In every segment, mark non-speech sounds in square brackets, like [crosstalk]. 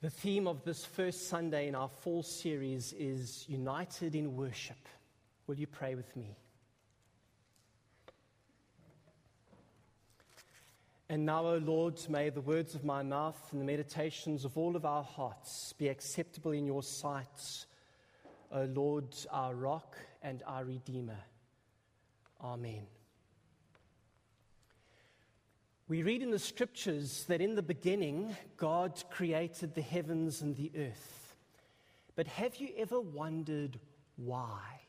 The theme of this first Sunday in our fall series is United in Worship. Will you pray with me? And now, O Lord, may the words of my mouth and the meditations of all of our hearts be acceptable in your sight, O Lord, our rock and our redeemer. Amen. We read in the scriptures that in the beginning, God created the heavens and the earth. But have you ever wondered why?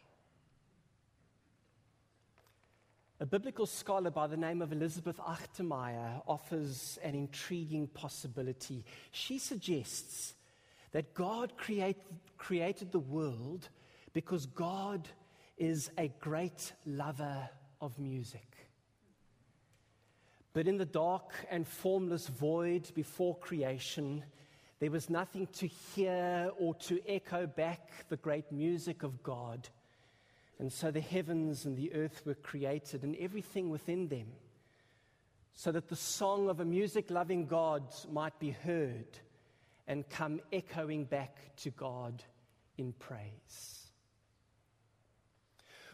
A biblical scholar by the name of Elizabeth Achtemeier offers an intriguing possibility. She suggests that God create, created the world because God is a great lover of music. But in the dark and formless void before creation, there was nothing to hear or to echo back the great music of God. And so the heavens and the earth were created and everything within them, so that the song of a music loving God might be heard and come echoing back to God in praise.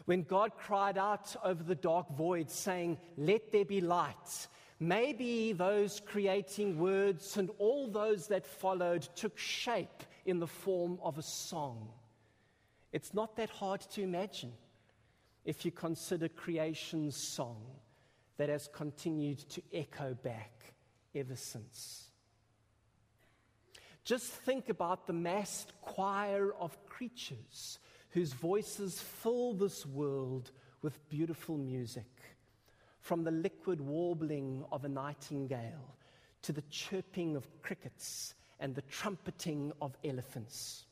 When God cried out over the dark void, saying, Let there be light, maybe those creating words and all those that followed took shape in the form of a song. It's not that hard to imagine if you consider creation's song that has continued to echo back ever since. Just think about the massed choir of creatures whose voices fill this world with beautiful music, from the liquid warbling of a nightingale to the chirping of crickets and the trumpeting of elephants.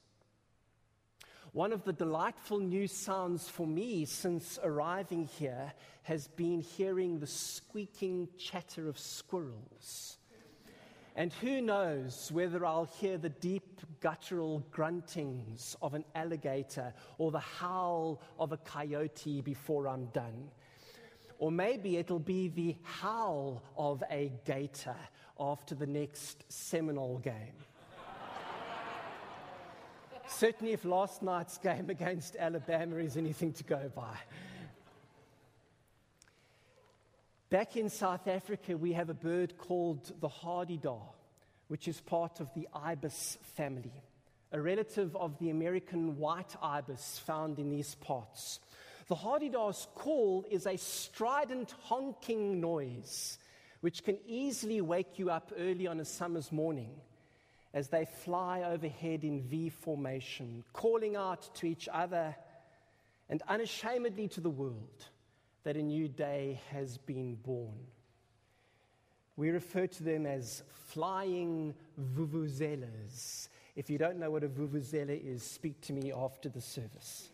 One of the delightful new sounds for me since arriving here has been hearing the squeaking chatter of squirrels and who knows whether I'll hear the deep guttural gruntings of an alligator or the howl of a coyote before I'm done. Or maybe it'll be the howl of a gator after the next Seminole game. Certainly, if last night's game against Alabama is anything to go by. Back in South Africa, we have a bird called the hadedah, which is part of the ibis family, a relative of the American white ibis found in these parts. The hadedah's call is a strident honking noise, which can easily wake you up early on a summer's morning as they fly overhead in V formation, calling out to each other and unashamedly to the world that a new day has been born. We refer to them as flying vuvuzelas. If you don't know what a vuvuzela is, speak to me after the service.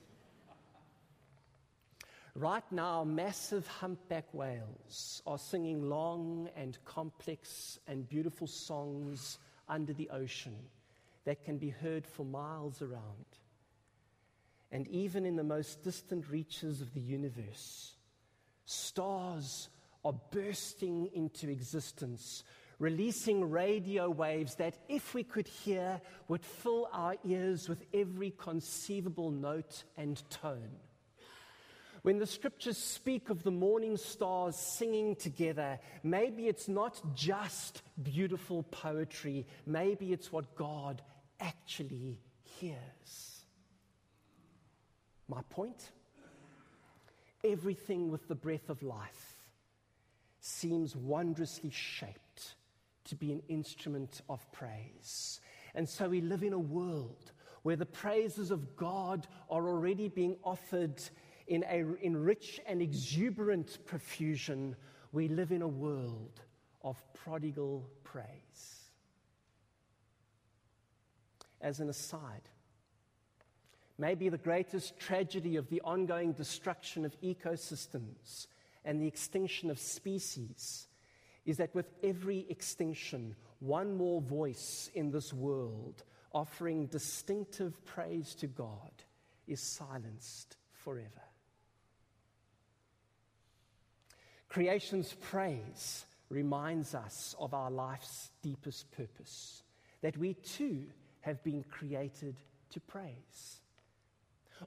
Right now, massive humpback whales are singing long and complex and beautiful songs under the ocean that can be heard for miles around. And even in the most distant reaches of the universe, Stars are bursting into existence, releasing radio waves that, if we could hear, would fill our ears with every conceivable note and tone. When the scriptures speak of the morning stars singing together, maybe it's not just beautiful poetry, maybe it's what God actually hears. My point? everything with the breath of life seems wondrously shaped to be an instrument of praise. And so we live in a world where the praises of God are already being offered in, a, in rich and exuberant profusion. We live in a world of prodigal praise. As an aside, Maybe the greatest tragedy of the ongoing destruction of ecosystems and the extinction of species is that with every extinction, one more voice in this world offering distinctive praise to God is silenced forever. Creation's praise reminds us of our life's deepest purpose that we too have been created to praise.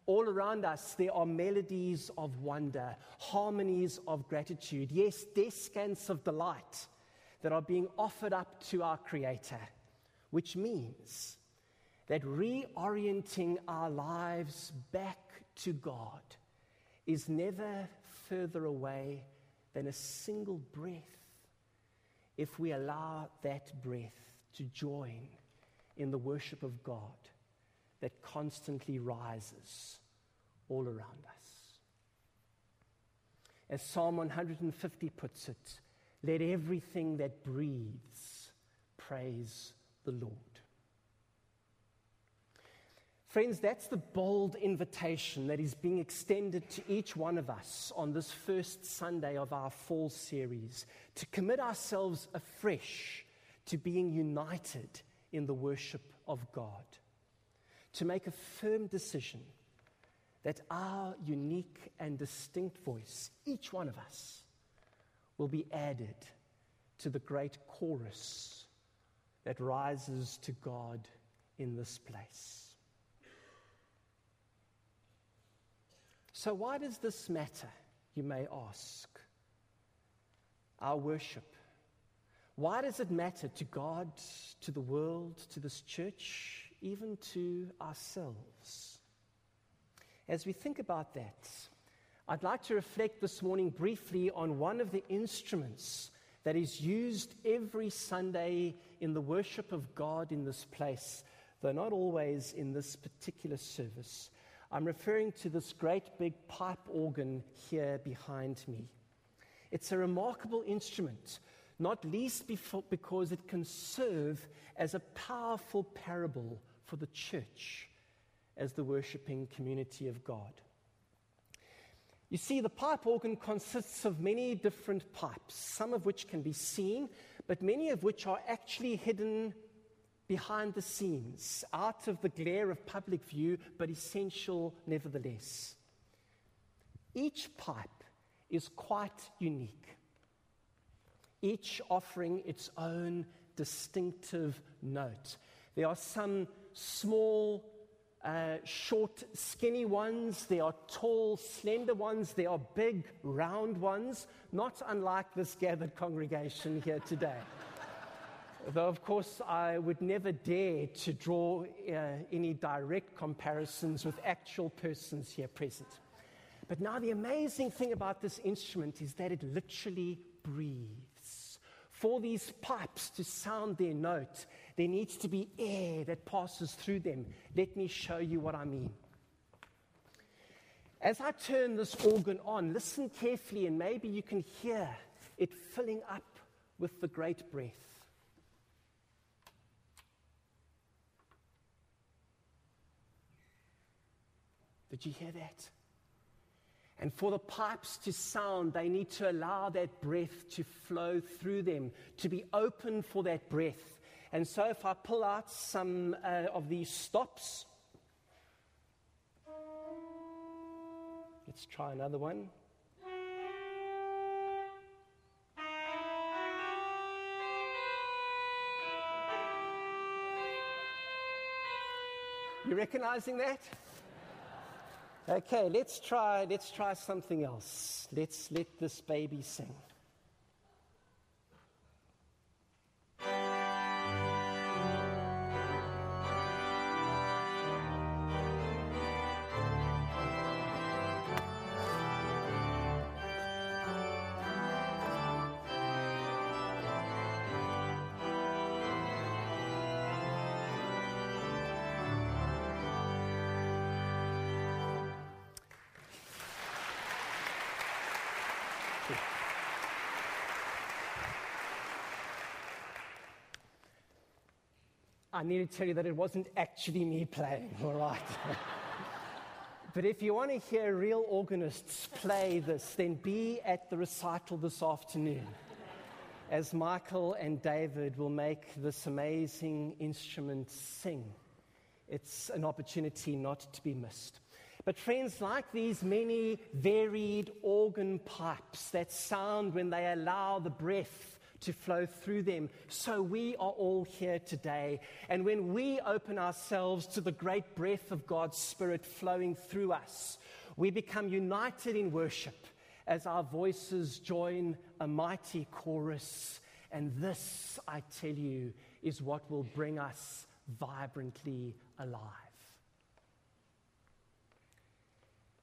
All around us, there are melodies of wonder, harmonies of gratitude, yes, descants of delight that are being offered up to our Creator, which means that reorienting our lives back to God is never further away than a single breath if we allow that breath to join in the worship of God that constantly rises all around us. As Psalm 150 puts it, let everything that breathes praise the Lord. Friends, that's the bold invitation that is being extended to each one of us on this first Sunday of our fall series to commit ourselves afresh to being united in the worship of God, to make a firm decision that our unique and distinct voice, each one of us, will be added to the great chorus that rises to God in this place. So, why does this matter? You may ask. Our worship. Why does it matter to God, to the world, to this church, even to ourselves? As we think about that, I'd like to reflect this morning briefly on one of the instruments that is used every Sunday in the worship of God in this place, though not always in this particular service. I'm referring to this great big pipe organ here behind me. It's a remarkable instrument, not least because it can serve as a powerful parable for the church as the worshiping community of God. You see, the pipe organ consists of many different pipes, some of which can be seen, but many of which are actually hidden behind the scenes, out of the glare of public view, but essential nevertheless. Each pipe is quite unique, each offering its own distinctive note. There are some small, uh, short, skinny ones, there are tall, slender ones, there are big, round ones, not unlike this gathered congregation here today. Though, of course, I would never dare to draw uh, any direct comparisons with actual persons here present. But now, the amazing thing about this instrument is that it literally breathes. For these pipes to sound their note, there needs to be air that passes through them. Let me show you what I mean. As I turn this organ on, listen carefully, and maybe you can hear it filling up with the great breath. Did you hear that? And for the pipes to sound, they need to allow that breath to flow through them, to be open for that breath. And so, if I pull out some uh, of these stops, let's try another one. You recognizing that? Okay, let's try, let's try something else. Let's let this baby sing. I need to tell you that it wasn't actually me playing, all right? [laughs] but if you want to hear real organists play this, then be at the recital this afternoon as Michael and David will make this amazing instrument sing. It's an opportunity not to be missed. But, friends, like these many varied organ pipes that sound when they allow the breath to flow through them. So we are all here today. And when we open ourselves to the great breath of God's Spirit flowing through us, we become united in worship as our voices join a mighty chorus. And this, I tell you, is what will bring us vibrantly alive.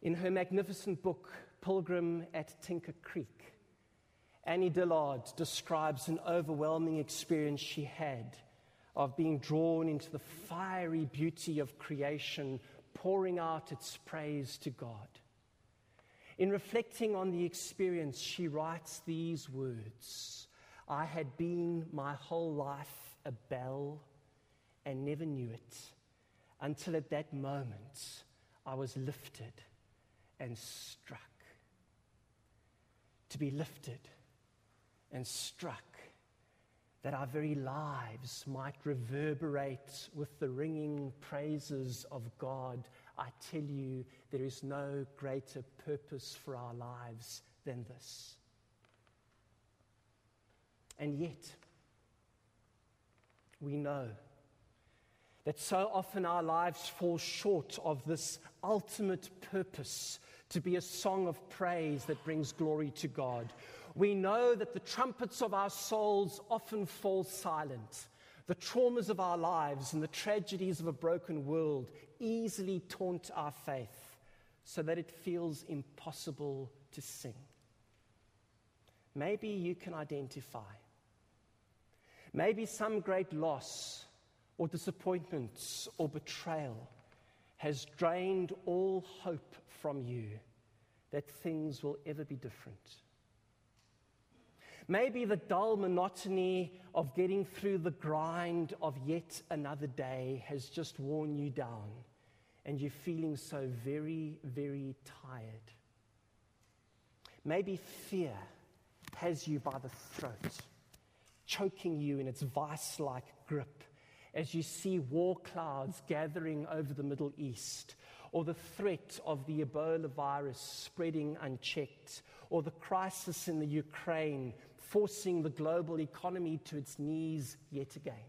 In her magnificent book, Pilgrim at Tinker Creek, Annie Dillard describes an overwhelming experience she had of being drawn into the fiery beauty of creation, pouring out its praise to God. In reflecting on the experience, she writes these words I had been my whole life a bell and never knew it until at that moment I was lifted and struck. To be lifted and struck that our very lives might reverberate with the ringing praises of God. I tell you, there is no greater purpose for our lives than this. And yet, we know that so often our lives fall short of this ultimate purpose to be a song of praise that brings glory to God. We know that the trumpets of our souls often fall silent. The traumas of our lives and the tragedies of a broken world easily taunt our faith so that it feels impossible to sing. Maybe you can identify. Maybe some great loss or disappointment or betrayal has drained all hope from you that things will ever be different. Maybe the dull monotony of getting through the grind of yet another day has just worn you down and you're feeling so very, very tired. Maybe fear has you by the throat, choking you in its vice like grip as you see war clouds gathering over the Middle East, or the threat of the Ebola virus spreading unchecked, or the crisis in the Ukraine forcing the global economy to its knees yet again.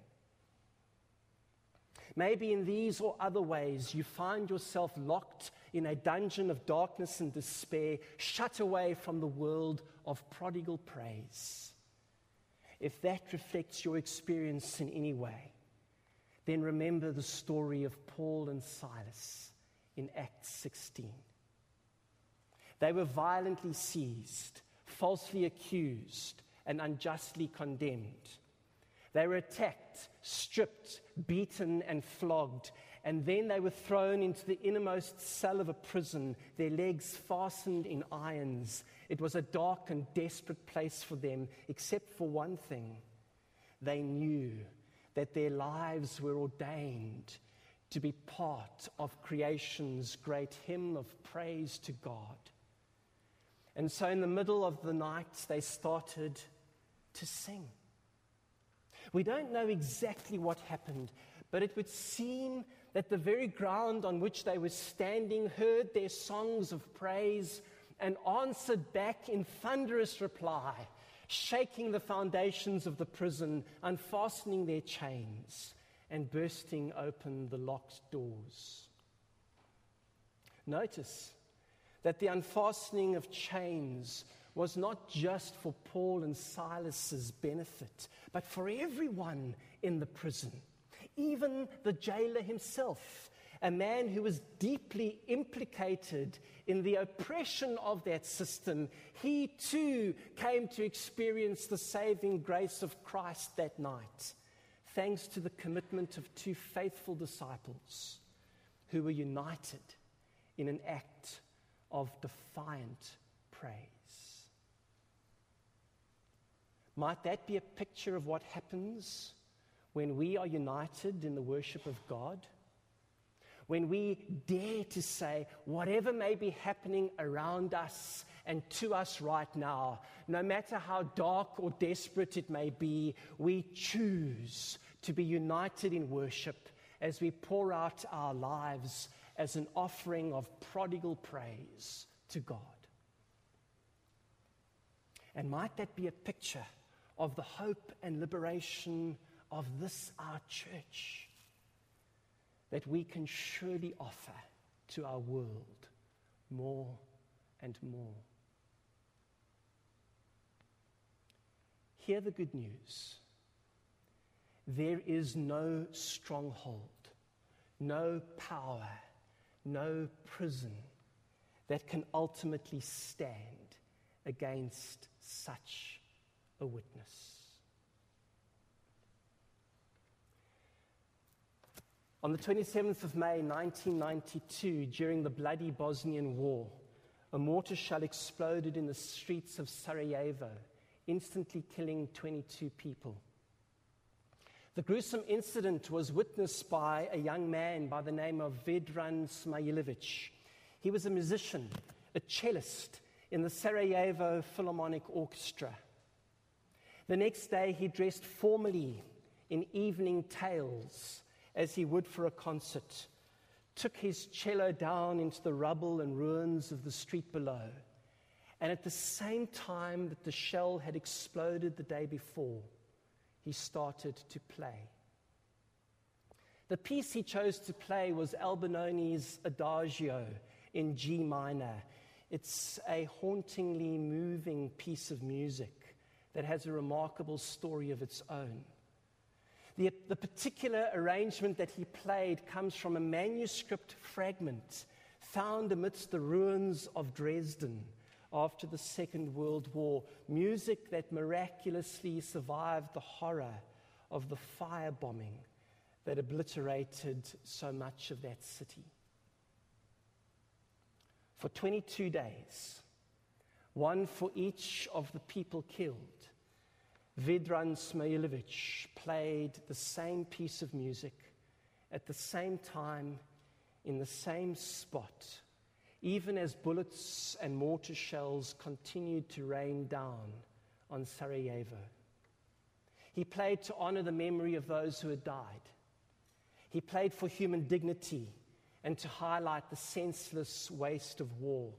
Maybe in these or other ways you find yourself locked in a dungeon of darkness and despair, shut away from the world of prodigal praise. If that reflects your experience in any way, then remember the story of Paul and Silas in Acts 16. They were violently seized, falsely accused, and unjustly condemned. They were attacked, stripped, beaten, and flogged, and then they were thrown into the innermost cell of a prison, their legs fastened in irons. It was a dark and desperate place for them, except for one thing they knew that their lives were ordained to be part of creation's great hymn of praise to God. And so, in the middle of the night, they started to sing. We don't know exactly what happened, but it would seem that the very ground on which they were standing heard their songs of praise and answered back in thunderous reply shaking the foundations of the prison, unfastening their chains, and bursting open the locked doors. Notice that the unfastening of chains was not just for Paul and Silas's benefit, but for everyone in the prison, even the jailer himself a man who was deeply implicated in the oppression of that system, he too came to experience the saving grace of Christ that night, thanks to the commitment of two faithful disciples who were united in an act of defiant praise. Might that be a picture of what happens when we are united in the worship of God? when we dare to say, whatever may be happening around us and to us right now, no matter how dark or desperate it may be, we choose to be united in worship as we pour out our lives as an offering of prodigal praise to God. And might that be a picture of the hope and liberation of this, our church, that we can surely offer to our world more and more. Hear the good news. There is no stronghold, no power, no prison that can ultimately stand against such a witness. On the 27th of May 1992, during the bloody Bosnian War, a mortar shell exploded in the streets of Sarajevo, instantly killing 22 people. The gruesome incident was witnessed by a young man by the name of Vedran Smailovic. He was a musician, a cellist in the Sarajevo Philharmonic Orchestra. The next day, he dressed formally in evening tails as he would for a concert, took his cello down into the rubble and ruins of the street below. And at the same time that the shell had exploded the day before, he started to play. The piece he chose to play was Albinoni's Adagio in G minor. It's a hauntingly moving piece of music that has a remarkable story of its own. The, the particular arrangement that he played comes from a manuscript fragment found amidst the ruins of Dresden after the Second World War. Music that miraculously survived the horror of the firebombing that obliterated so much of that city. For 22 days, one for each of the people killed, Vedran Smailovic played the same piece of music at the same time in the same spot, even as bullets and mortar shells continued to rain down on Sarajevo. He played to honor the memory of those who had died. He played for human dignity and to highlight the senseless waste of war.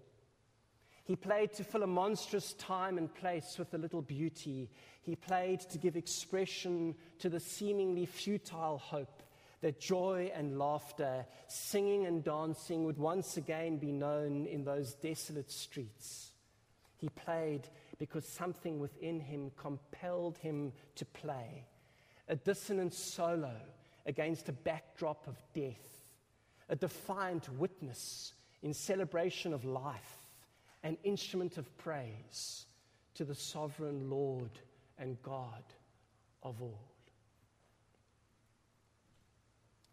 He played to fill a monstrous time and place with a little beauty. He played to give expression to the seemingly futile hope that joy and laughter, singing and dancing would once again be known in those desolate streets. He played because something within him compelled him to play. A dissonant solo against a backdrop of death, a defiant witness in celebration of life an instrument of praise to the sovereign Lord and God of all.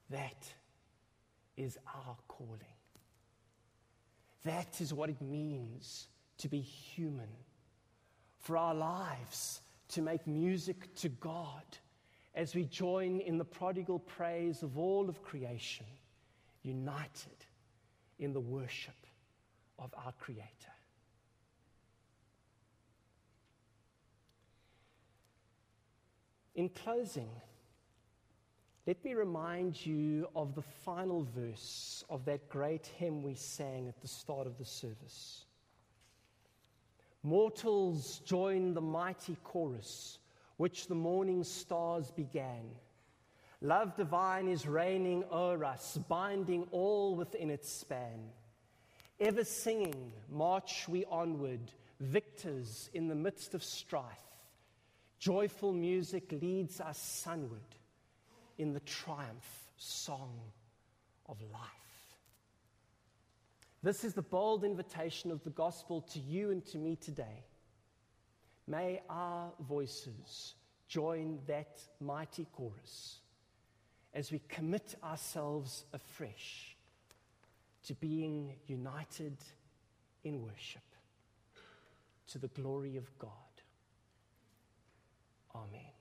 That is our calling. That is what it means to be human. For our lives to make music to God as we join in the prodigal praise of all of creation, united in the worship of our Creator. In closing, let me remind you of the final verse of that great hymn we sang at the start of the service. Mortals join the mighty chorus which the morning stars began. Love divine is reigning o'er us, binding all within its span. Ever singing, march we onward, victors in the midst of strife. Joyful music leads us sunward in the triumph song of life. This is the bold invitation of the gospel to you and to me today. May our voices join that mighty chorus as we commit ourselves afresh to being united in worship to the glory of God. Amen.